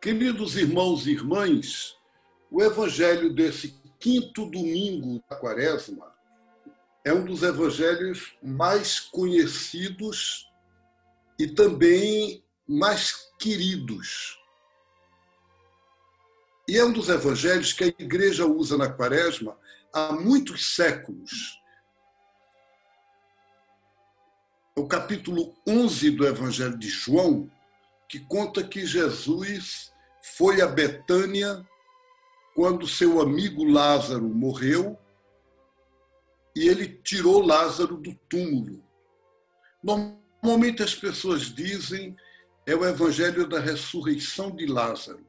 Queridos irmãos e irmãs, o evangelho desse quinto domingo da quaresma é um dos evangelhos mais conhecidos e também mais queridos. E é um dos evangelhos que a igreja usa na quaresma há muitos séculos. O capítulo 11 do evangelho de João, que conta que Jesus foi a Betânia quando seu amigo Lázaro morreu e ele tirou Lázaro do túmulo. Normalmente as pessoas dizem é o evangelho da ressurreição de Lázaro,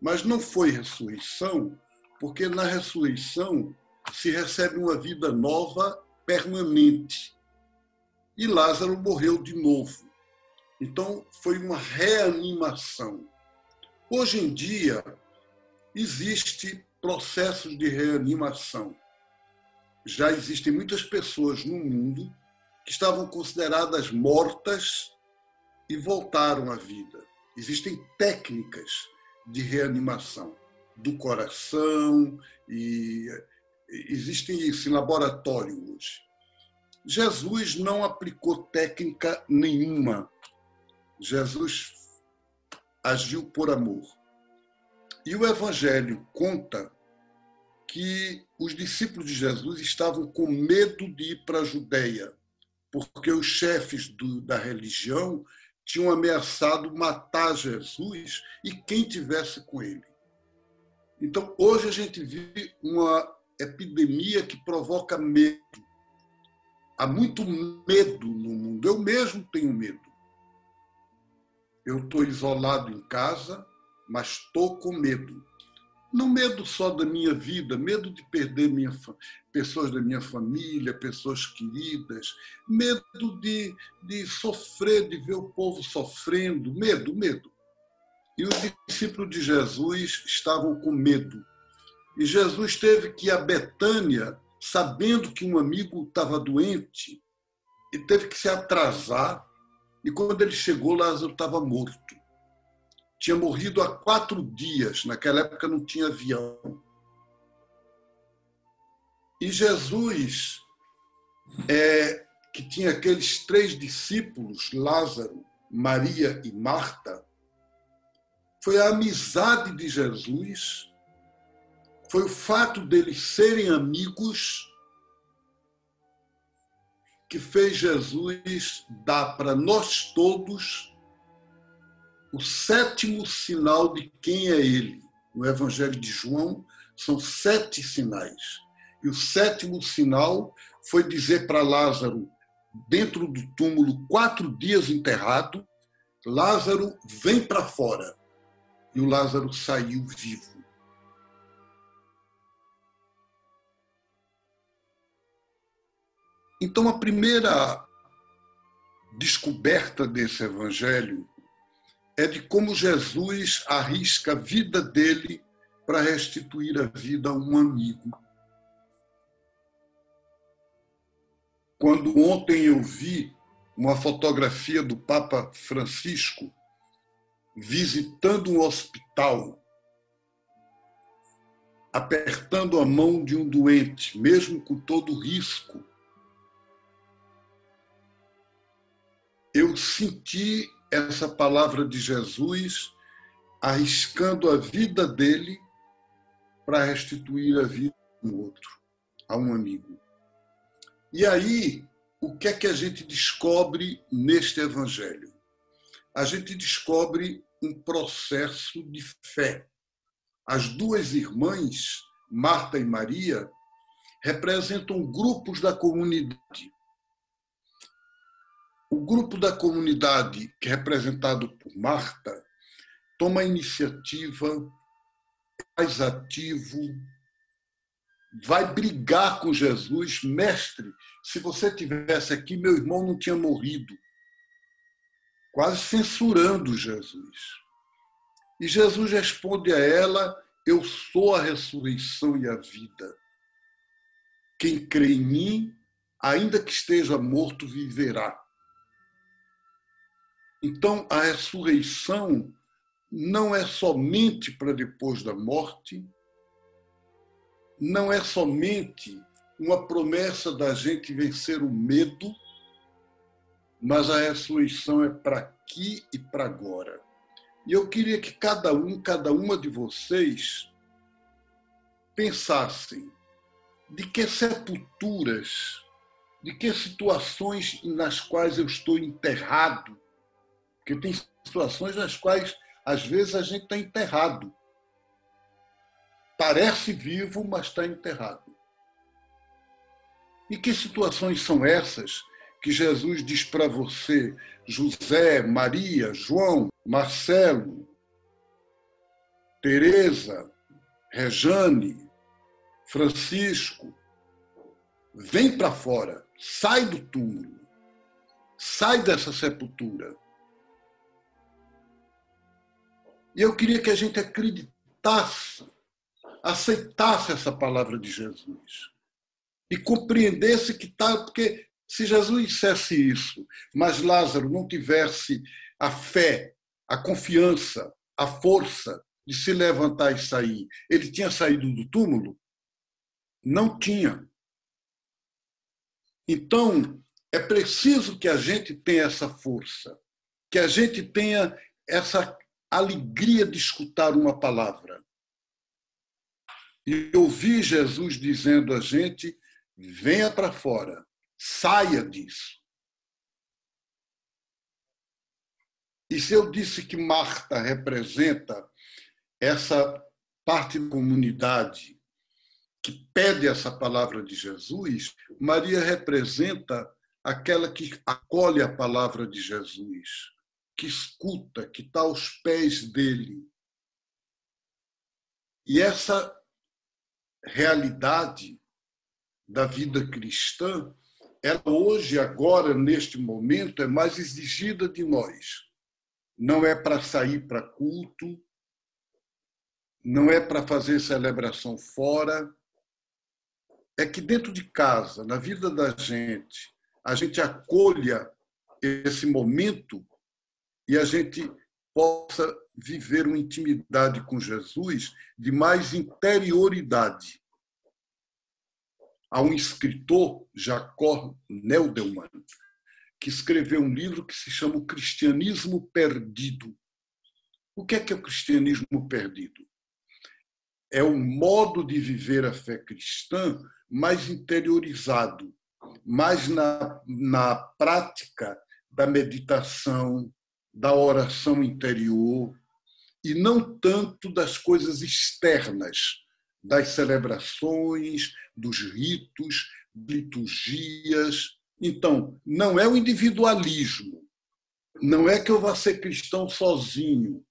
mas não foi ressurreição, porque na ressurreição se recebe uma vida nova permanente. E Lázaro morreu de novo. Então foi uma reanimação. Hoje em dia, existe processos de reanimação. Já existem muitas pessoas no mundo que estavam consideradas mortas e voltaram à vida. Existem técnicas de reanimação do coração e existem isso em laboratório hoje. Jesus não aplicou técnica nenhuma. Jesus agiu por amor. E o Evangelho conta que os discípulos de Jesus estavam com medo de ir para a Judéia, porque os chefes do, da religião tinham ameaçado matar Jesus e quem tivesse com ele. Então, hoje a gente vive uma epidemia que provoca medo. Há muito medo no mundo. Eu mesmo tenho medo. Eu estou isolado em casa, mas estou com medo. Não medo só da minha vida, medo de perder minha, pessoas da minha família, pessoas queridas, medo de, de sofrer, de ver o povo sofrendo, medo, medo. E os discípulos de Jesus estavam com medo. E Jesus teve que ir a Betânia, sabendo que um amigo estava doente, e teve que se atrasar e quando ele chegou, Lázaro estava morto. Tinha morrido há quatro dias. Naquela época não tinha avião. E Jesus, é, que tinha aqueles três discípulos, Lázaro, Maria e Marta, foi a amizade de Jesus, foi o fato deles serem amigos que fez Jesus dar para nós todos o sétimo sinal de quem é Ele. No Evangelho de João, são sete sinais. E o sétimo sinal foi dizer para Lázaro, dentro do túmulo, quatro dias enterrado, Lázaro, vem para fora. E o Lázaro saiu vivo. Então, a primeira descoberta desse evangelho é de como Jesus arrisca a vida dele para restituir a vida a um amigo. Quando ontem eu vi uma fotografia do Papa Francisco visitando um hospital, apertando a mão de um doente, mesmo com todo o risco eu senti essa palavra de Jesus arriscando a vida dele para restituir a vida a um outro, a um amigo. E aí, o que é que a gente descobre neste evangelho? A gente descobre um processo de fé. As duas irmãs, Marta e Maria, representam grupos da comunidade o grupo da comunidade, que é representado por Marta, toma iniciativa, é mais ativo, vai brigar com Jesus, mestre, se você tivesse aqui, meu irmão não tinha morrido. Quase censurando Jesus. E Jesus responde a ela: Eu sou a ressurreição e a vida. Quem crê em mim, ainda que esteja morto, viverá. Então, a ressurreição não é somente para depois da morte, não é somente uma promessa da gente vencer o medo, mas a ressurreição é para aqui e para agora. E eu queria que cada um, cada uma de vocês pensassem de que sepulturas, de que situações nas quais eu estou enterrado, porque tem situações nas quais às vezes a gente está enterrado. Parece vivo, mas está enterrado. E que situações são essas que Jesus diz para você, José, Maria, João, Marcelo, Teresa, Rejane, Francisco, vem para fora, sai do túmulo, sai dessa sepultura. E eu queria que a gente acreditasse, aceitasse essa palavra de Jesus e compreendesse que está, porque se Jesus dissesse isso, mas Lázaro não tivesse a fé, a confiança, a força de se levantar e sair, ele tinha saído do túmulo? Não tinha. Então, é preciso que a gente tenha essa força, que a gente tenha essa alegria de escutar uma palavra. E ouvir Jesus dizendo a gente: venha para fora, saia disso. E se eu disse que Marta representa essa parte da comunidade que pede essa palavra de Jesus, Maria representa aquela que acolhe a palavra de Jesus, que escuta, que está aos pés dele. E essa realidade da vida cristã, ela hoje, agora, neste momento, é mais exigida de nós. Não é para sair para culto, não é para fazer celebração fora, é que dentro de casa, na vida da gente, a gente acolha esse momento e a gente possa viver uma intimidade com Jesus de mais interioridade. Há um escritor, Jacó Neldelman, que escreveu um livro que se chama O Cristianismo Perdido. O que é que é o cristianismo perdido? É o modo de viver a fé cristã mais interiorizado, mais na, na prática da meditação, da oração interior, e não tanto das coisas externas, das celebrações, dos ritos, liturgias. Então, não é o individualismo, não é que eu vá ser cristão sozinho,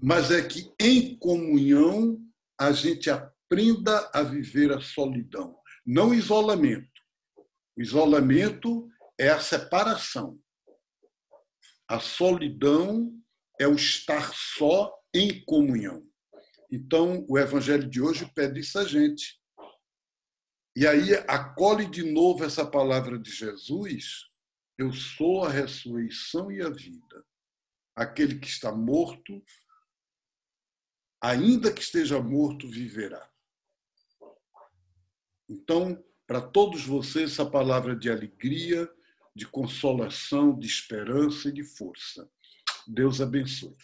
mas é que em comunhão a gente aprenda a viver a solidão, não isolamento. O isolamento é a separação. A solidão é o estar só em comunhão. Então, o evangelho de hoje pede isso a gente. E aí acolhe de novo essa palavra de Jesus: Eu sou a ressurreição e a vida. Aquele que está morto, ainda que esteja morto, viverá. Então, para todos vocês, essa palavra de alegria, de consolação, de esperança e de força. Deus abençoe.